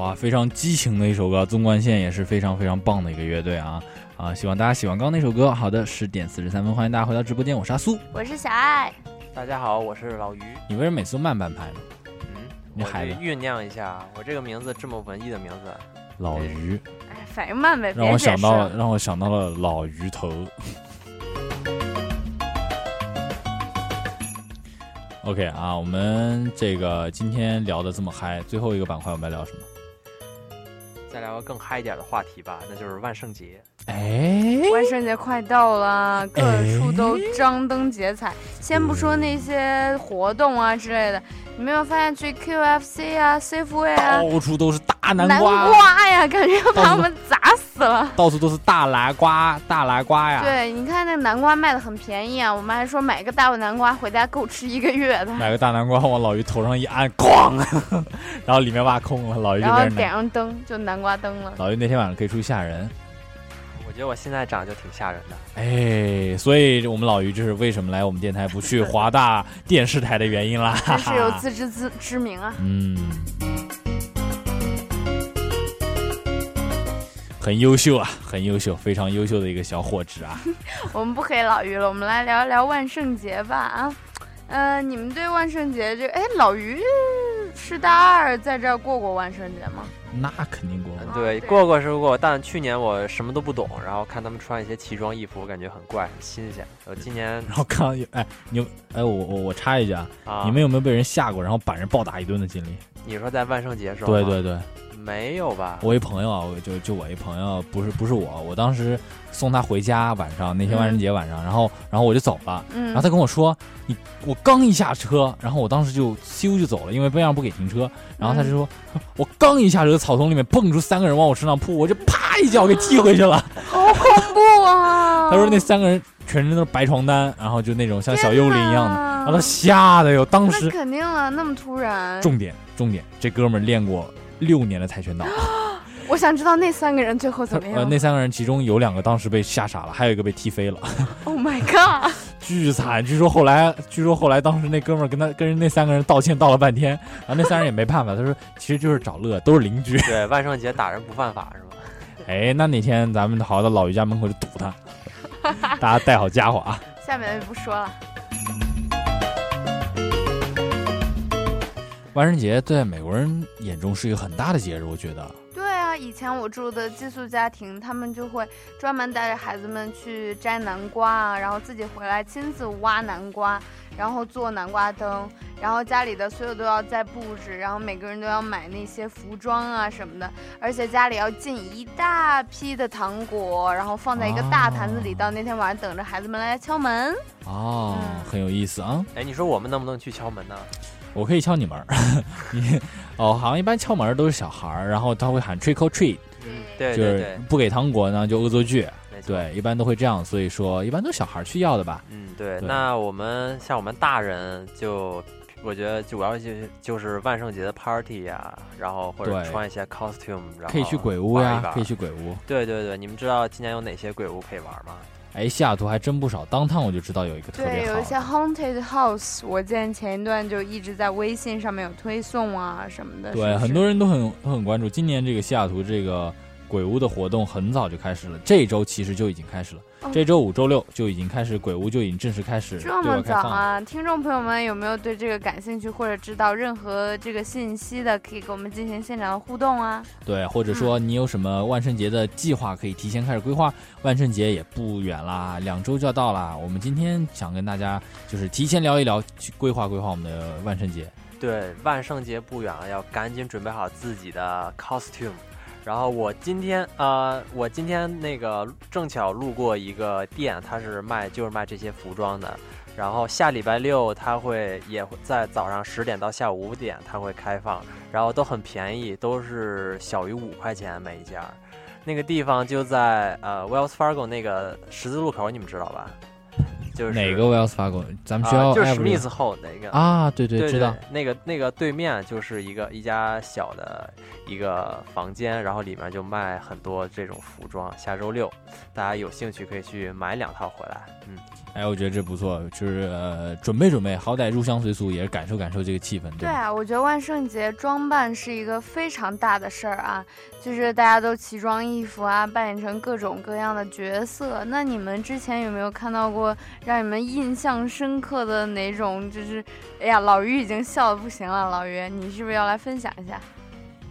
哇，非常激情的一首歌，纵贯线也是非常非常棒的一个乐队啊啊！希望大家喜欢刚刚那首歌。好的，十点四十三分，欢迎大家回到直播间，我是阿苏。我是小爱，大家好，我是老于。你为什么每次都慢半拍呢？嗯，你孩子我酝酿一下，我这个名字这么文艺的名字，老于，哎，反应慢呗，让我别解释想到了，让我想到了老鱼头。OK 啊，我们这个今天聊的这么嗨，最后一个板块我们要聊什么？再聊个更嗨一点的话题吧，那就是万圣节。哎，万圣节快到了，各处都张灯结彩。先不说那些活动啊之类的，你没有发现去 QFC 啊、Safeway 啊，到处都是大南瓜南瓜，呀，感觉要把我们砸死了。到处都是大南瓜，大南瓜呀。对，你看那南瓜卖的很便宜啊，我们还说买个大南瓜回家够吃一个月的。买个大南瓜往老于头上一按，咣，然后里面挖空了，老于就然后。点上灯，就南瓜灯了。老于那天晚上可以出去吓人，我觉得我现在长得就挺吓人的。哎，所以我们老于就是为什么来我们电台不去华大电视台的原因啦。真是有自知之之明啊。嗯，很优秀啊，很优秀，非常优秀的一个小伙子啊。我们不黑老于了，我们来聊一聊万圣节吧啊。呃，你们对万圣节这哎，老于是大二在这儿过过万圣节吗？那肯定过。对，过过是过，但去年我什么都不懂，然后看他们穿一些奇装异服，我感觉很怪，很新鲜。我今年 然后看到有哎，你有哎，我我我插一句啊，啊你们有没有被人吓过，然后把人暴打一顿的经历？你说在万圣节时候对对对，没有吧？我一朋友啊，我就就我一朋友，不是不是我，我当时送他回家，晚上那天万圣节晚上，然后然后我就走了，嗯然后他跟我说，你我刚一下车，然后我当时就咻就走了，因为边上不给停车，然后他就说，我刚一下车，草丛里面蹦出三个人往我身上扑，我就啪一脚给踢回去了。好恐怖啊！他说那三个人全身都是白床单，然后就那种像小幽灵一样的，然后他吓得哟，当那时肯定了，那么突然。重点重点，这哥们儿练过六年的跆拳道。我想知道那三个人最后怎么样。呃，那三个人其中有两个当时被吓傻了，还有一个被踢飞了，Oh my god！巨惨。据说后来，据说后来当时那哥们儿跟他跟人那三个人道歉道了半天，然后那三人也没办法，他说其实就是找乐，都是邻居。对，万圣节打人不犯法是吗？哎，那哪天咱们好到老于家门口就堵他，大家带好家伙啊。下面就不说了。万圣节在美国人眼中是一个很大的节日，我觉得。对啊，以前我住的寄宿家庭，他们就会专门带着孩子们去摘南瓜啊，然后自己回来亲自挖南瓜，然后做南瓜灯，然后家里的所有都要再布置，然后每个人都要买那些服装啊什么的，而且家里要进一大批的糖果，然后放在一个大坛子里，到那天晚上等着孩子们来敲门。哦，很有意思啊。哎，你说我们能不能去敲门呢？我可以敲你门儿，你哦，好像一般敲门儿都是小孩儿，然后他会喊 trick or treat，嗯，对就是对对，不给糖果呢就恶作剧对，一般都会这样，所以说一般都是小孩儿去要的吧。嗯，对。对那我们像我们大人就。我觉得主要就是就是万圣节的 party 呀、然后或者穿一些 costume，然后可以去鬼屋呀可以去鬼屋。对对对，你们知道今年有哪些鬼屋可以玩吗？哎，西雅图还真不少，当趟我就知道有一个特，别好有一些 haunted house，我见前一段就一直在微信上面有推送啊什么的。对，很多人都很都很关注。今年这个西雅图这个鬼屋的活动很早就开始了，这周其实就已经开始了。哦这周五、周六就已经开始，鬼屋就已经正式开始这么。早啊！听众朋友们有没有对这个感兴趣，或者知道任何这个信息的，可以跟我们进行现场的互动啊。对，或者说你有什么万圣节的计划，可以提前开始规划。万圣节也不远啦，两周就要到啦。我们今天想跟大家就是提前聊一聊，去规划规划我们的万圣节。对，万圣节不远了，要赶紧准备好自己的 costume。然后我今天呃，我今天那个正巧路过一个店，它是卖就是卖这些服装的。然后下礼拜六它会也会在早上十点到下午五点它会开放，然后都很便宜，都是小于五块钱每一件。那个地方就在呃 Wells Fargo 那个十字路口，你们知道吧？就是哪个 Wells Fargo？咱们学校啊就是斯后哪个啊对对对知道那个那个对面就是一个一家小的一个房间，然后里面就卖很多这种服装。下周六大家有兴趣可以去买两套回来。嗯，哎，我觉得这不错，就是呃，准备准备，好歹入乡随俗，也是感受感受这个气氛，吧？对啊，我觉得万圣节装扮是一个非常大的事儿啊，就是大家都奇装异服啊，扮演成各种各样的角色。那你们之前有没有看到过让你们印象深刻的哪种？就是，哎呀，老于已经笑的不行了，老于，你是不是要来分享一下？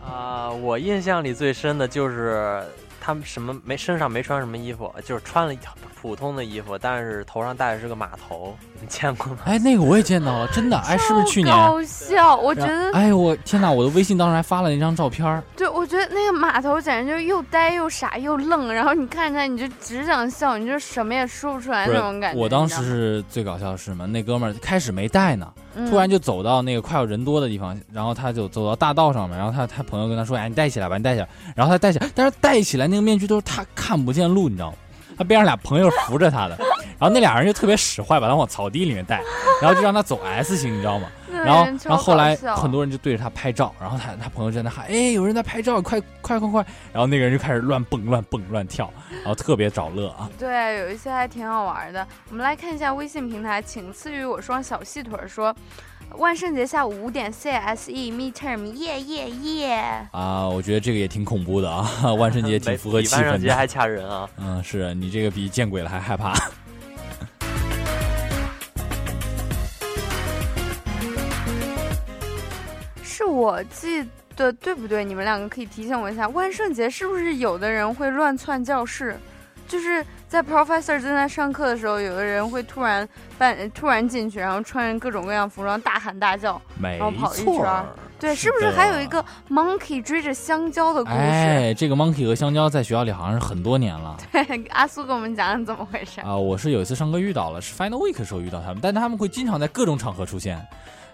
啊、我印象里最深的就是他们什么没身上没穿什么衣服，就是穿了普通的衣服，但是头上戴的是个马头，你见过吗？哎，那个我也见到了，真的，哎，是不是去年？搞笑，我觉得，哎，我天哪，我的微信当时还发了那张照片儿。对，我觉得那个马头简直就又呆又傻又愣，然后你看着他，你就只想笑，你就什么也说不出来那种感觉。我当时是最搞笑的是什么？那哥们儿开始没戴呢，嗯突然就走到那个快要人多的地方，然后他就走到大道上面，然后他他朋友跟他说：“哎，你戴起来吧，你戴起来。”然后他戴起来，但是戴起来那个面具都是他看不见路，你知道吗？他边上俩朋友扶着他的，然后那俩人就特别使坏，把他往草地里面带，然后就让他走 S 型，你知道吗？那然后然后后来很多人就对着他拍照，然后他他朋友在那喊：“哎，有人在拍照，快快快快！”然后那个人就开始乱蹦乱蹦乱跳，然后特别找乐啊。对，有一些还挺好玩的。我们来看一下微信平台，请赐予我双小细腿说，万圣节下午五点 CSE midterm 耶耶耶！啊，我觉得这个也挺恐怖的啊，万圣节挺符合气氛的。万圣节还掐人啊！嗯，是你这个比见鬼了还害怕。是我记得对不对？你们两个可以提醒我一下，万圣节是不是有的人会乱窜教室？就是在 professor 正在上课的时候，有的人会突然扮突然进去，然后穿着各种各样服装，大喊大叫，然后跑一错圈。对，是不是还有一个 monkey 追着香蕉的故事？哎，这个 monkey 和香蕉在学校里好像是很多年了对阿苏给我们讲讲怎么回事。啊。我是有一次上课遇到了，是 final week 的时候遇到他们，但他们会经常在各种场合出现。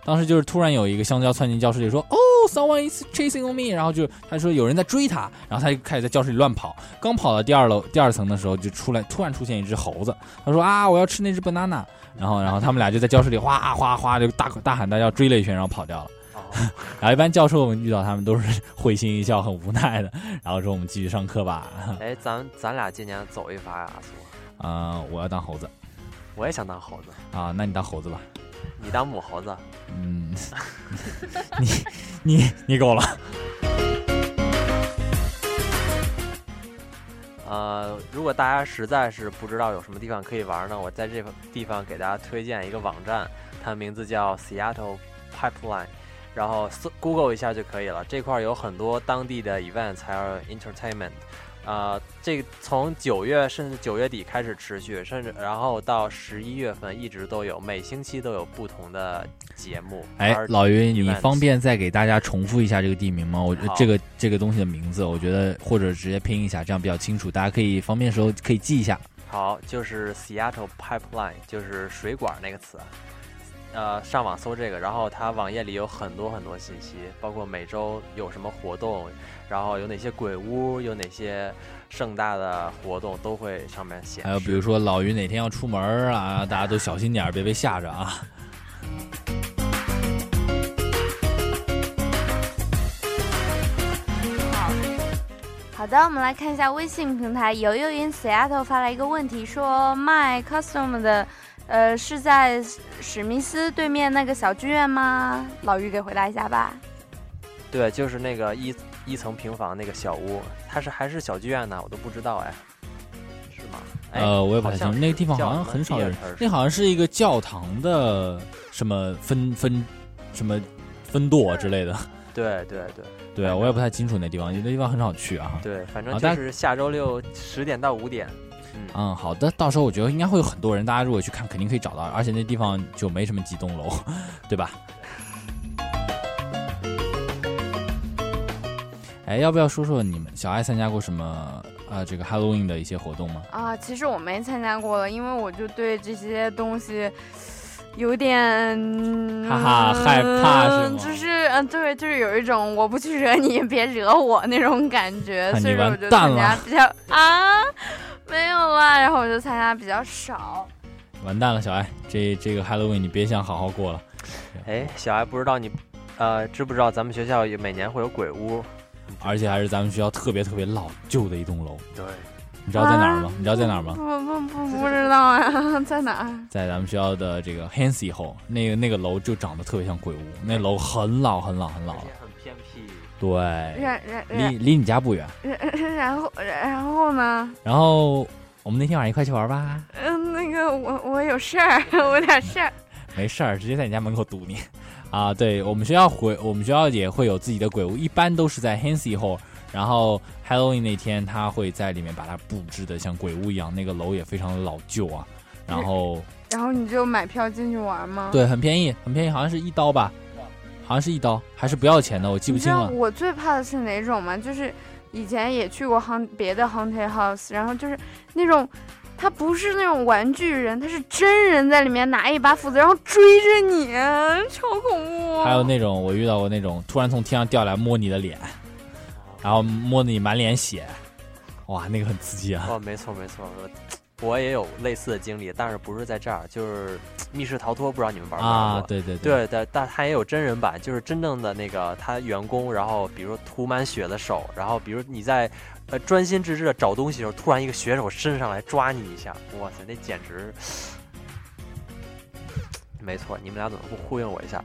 当时就是突然有一个香蕉窜进教室里说：“哦，someone is chasing on me。”然后就他说有人在追他，然后他就开始在教室里乱跑。刚跑到第二楼第二层的时候，就出来突然出现一只猴子。他说：“啊，我要吃那只 banana。”然后然后他们俩就在教室里哗哗哗就大大喊大叫追了一圈，然后跑掉了。然后一般教授们遇到他们都是会心一笑，很无奈的，然后说我们继续上课吧。哎，咱咱俩今年走一发呀，阿苏，啊、我要当猴子我也想当猴子，啊，那你当猴子吧。你当母猴子。嗯，你 你你够了。呃，如果大家实在是不知道有什么地方可以玩呢，我在这个地方给大家推荐一个网站，它的名字叫 Seattle Pipeline，然后搜 Google 一下就可以了。这块有很多当地的 events 还有 entertainment，呃，这个从九月甚至九月底开始持续，甚至然后到十一月份一直都有，每星期都有不同的节目。哎，老于，你方便再给大家重复一下这个地名吗？我好这个这个东西的名字，我觉得或者直接拼一下，这样比较清楚，大家可以方便的时候可以记一下。好，就是 Seattle Pipeline，就是水管那个词。呃，上网搜这个，然后它网页里有很多很多信息，包括每周有什么活动，然后有哪些鬼屋，有哪些盛大的活动，都会上面写。还有比如说老于哪天要出门啊，大家都小心点，别被吓着啊。好的，我们来看一下微信平台，游游 in Seattle 发来一个问题，说 My Custom 的，呃，是在史密斯对面那个小剧院吗？老于给回答一下吧。对，就是那个一一层平房那个小屋，它是还是小剧院呢，我都不知道哎，是吗？哎呃，我也不太清楚，那个地方好像很少人那好像是一个教堂的什么分分什么分舵之类的。对对对对啊，我也不太清楚那地方，那地方很少去啊。对，反正但是下周六十点到五点。嗯，好的，到时候我觉得应该会有很多人，大家如果去看，肯定可以找到，而且那地方就没什么几栋楼，对吧？哎，要不要说说你们小爱参加过什么呃这个 Halloween 的一些活动吗？啊，其实我没参加过了，因为我就对这些东西有点哈哈害怕是吗嗯就是嗯，对，就是有一种我不去惹你，别惹我那种感觉，所以说我就参加比较啊，没有啦，然后我就参加比较少。完蛋了，小艾，这这个 Halloween 你别想好好过了。哎，小艾不知道你，呃，知不知道咱们学校有每年会有鬼屋？而且还是咱们学校特别特别老旧的一栋楼。对，你知道在哪儿吗？啊你知道在哪儿吗？不不不不知道啊，在哪儿？在咱们学校的这个 Hansy 后，那个那个楼就长得特别像鬼屋，那楼很老很老很老了。很偏僻。对，然然然离离你家不远。然然后然后呢？然后我们那天晚上一块去玩吧？嗯，那个我我有事儿，我有点事儿。没事儿，直接在你家门口堵你。啊，对我们学校回我们学校也会有自己的鬼屋，一般都是在 Hansy 后，然后 Halloween 那天，他会在里面把它布置的像鬼屋一样，那个楼也非常的老旧啊。然后然后你就买票进去玩吗？对，很便宜，很便宜，好像是一刀吧，好像是一刀，还是不要钱的，我记不清了。我最怕的是哪种吗？就是以前也去过 haunt 别的 haunted house，然后就是那种。他不是那种玩具人，他是真人在里面拿一把斧子，然后追着你，超恐怖。还有那种我遇到过那种突然从天上掉下来摸你的脸，然后摸得你满脸血，哇，那个很刺激啊！哦，没错没错，我我也有类似的经历，但是不是在这儿，就是密室逃脱，不知道你们玩过？啊，对对对对，但他也有真人版，就是真正的那个他员工，然后比如涂满血的手，然后比如你在呃专心致志的找东西的时候，突然一个血手伸上来抓你一下，哇塞，那简直，没错，你们俩怎么不呼应我一下？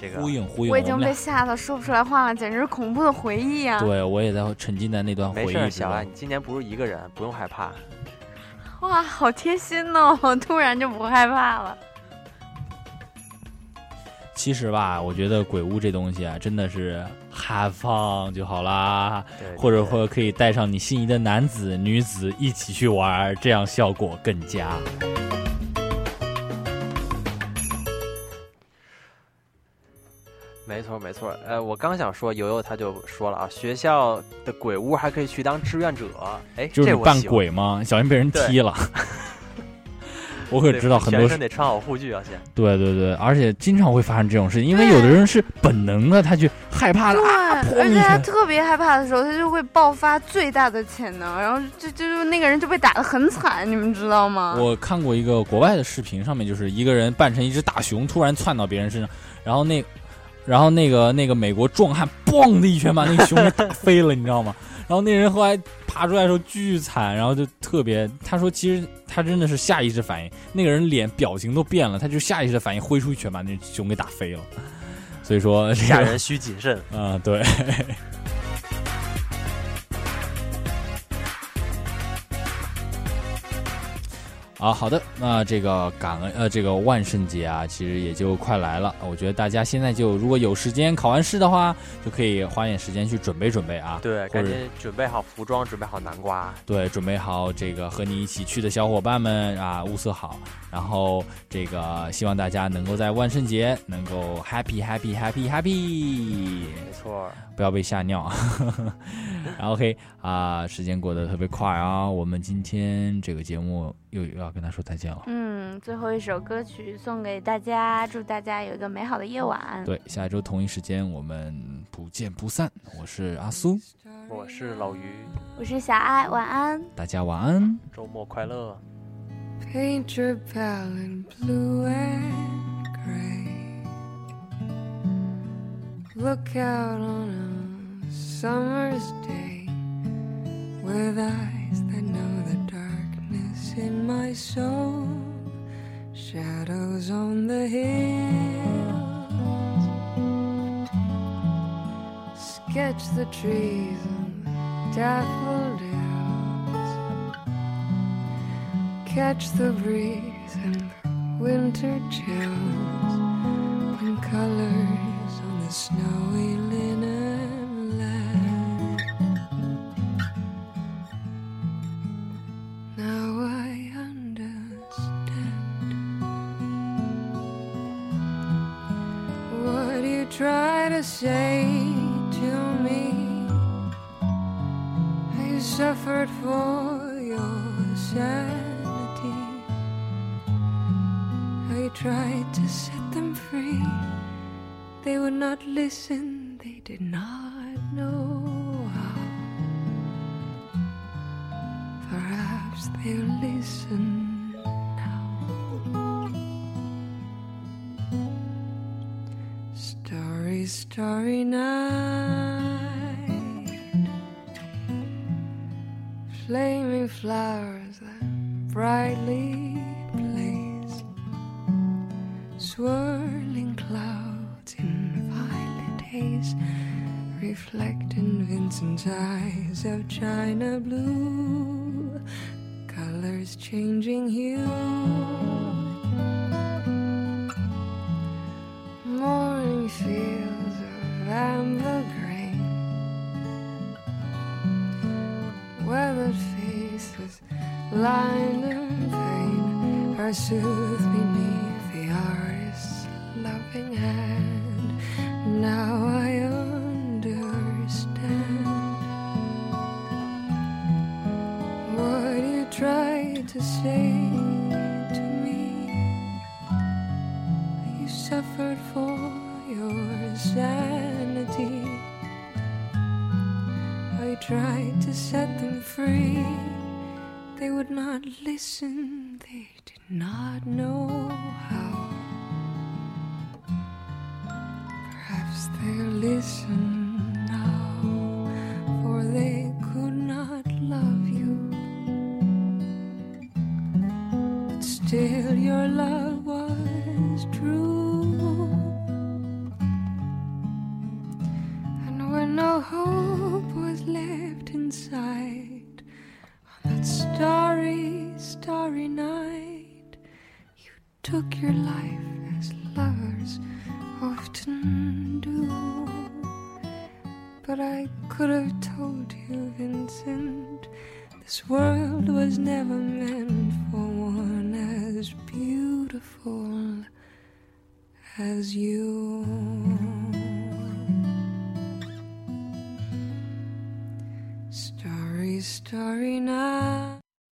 这个呼应呼应，我已经被吓得说不出来话了，简直是恐怖的回忆啊！对我也在沉浸在那段回忆之没事，小爱，中。你今年不是一个人，不用害怕。哇，好贴心哦！突然就不害怕了。其实吧，我觉得鬼屋这东西啊，真的是 have fun 就好啦，对或者或者可以带上你心仪的男子、女子一起去玩，这样效果更佳。没错没错，呃，我刚想说，悠悠他就说了啊，学校的鬼屋还可以去当志愿者，哎，就是你扮鬼吗？小心被人踢了。我可知道很多全身得穿好护具啊，先。对对对，而且经常会发生这种事情，因为有的人是本能的，他去害怕了对，啊，而且他。特别害怕的时候，他就会爆发最大的潜能，然后就就就那个人就被打的很惨，你们知道吗？我看过一个国外的视频，上面就是一个人扮成一只大熊，突然窜到别人身上，然后那，然后那个那个美国壮汉嘣的一拳把那个熊给打飞了，你知道吗？然后那人后来爬出来的时候巨惨，然后就特别，他说其实他真的是下意识反应，那个人脸表情都变了，他就下意识的反应挥出一拳把那熊给打飞了。所以说这个吓人需谨慎。啊、对。啊，好的，那这个感恩呃，这个万圣节啊，其实也就快来了。我觉得大家现在就如果有时间，考完试的话，就可以花点时间去准备准备啊。对，赶紧准备好服装，准备好南瓜。对，准备好这个和你一起去的小伙伴们啊，物色好，然后这个希望大家能够在万圣节能够 happy happy happy happy。没错，不要被吓尿。然后 OK 啊、时间过得特别快啊，我们今天这个节目又又要跟他说再见了。嗯，最后一首歌曲送给大家，祝大家有一个美好的夜晚。对，下一周同一时间我们不见不散。我是阿苏，我是老于，我是小爱，晚安。大家晚安。周末快乐。Paint your palette blue and gray. Look out on a summer's day with eyes that know the darkness in my soul. Shadows on the hills. Sketch the trees and daffodils catch the breeze and winter chills and colors on the snowy linen flowers that brightly blaze. Swirling clouds in violet haze. Reflect in Vincent's eyes of china blue. Colors changing hue. blind and vain are soothed beneath the artist's loving hand. Now I understand what you tried to say. would not listen, they did not know how. Perhaps they'll listen.